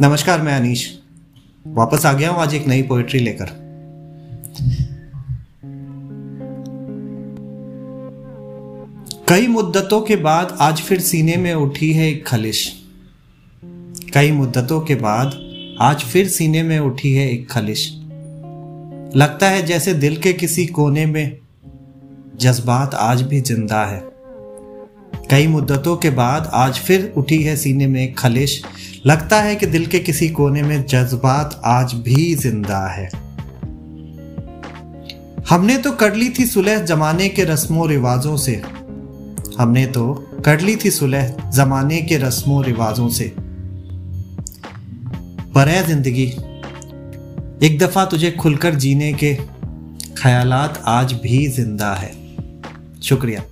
नमस्कार, मैं अनीश। वापस आ गया हूँ आज एक नई पोएट्री लेकर। कई मुद्दतों के बाद आज फिर सीने में उठी है एक खलिश। कई मुद्दतों के बाद आज फिर सीने में उठी है एक खलिश। लगता है जैसे दिल के किसी कोने में जज्बात आज भी ज़िंदा है। कई मुद्दतों के बाद आज फिर उठी है सीने में खलिश। लगता है कि दिल के किसी कोने में जज्बात आज भी ज़िंदा है। हमने तो कर ली थी सुलह जमाने के रस्मों रिवाजों से। हमने तो कर ली थी सुलह जमाने के रस्मों रिवाजों से। पर है ज़िंदगी, एक दफ़ा तुझे खुलकर जीने के ख्यालात आज भी ज़िंदा है। शुक्रिया।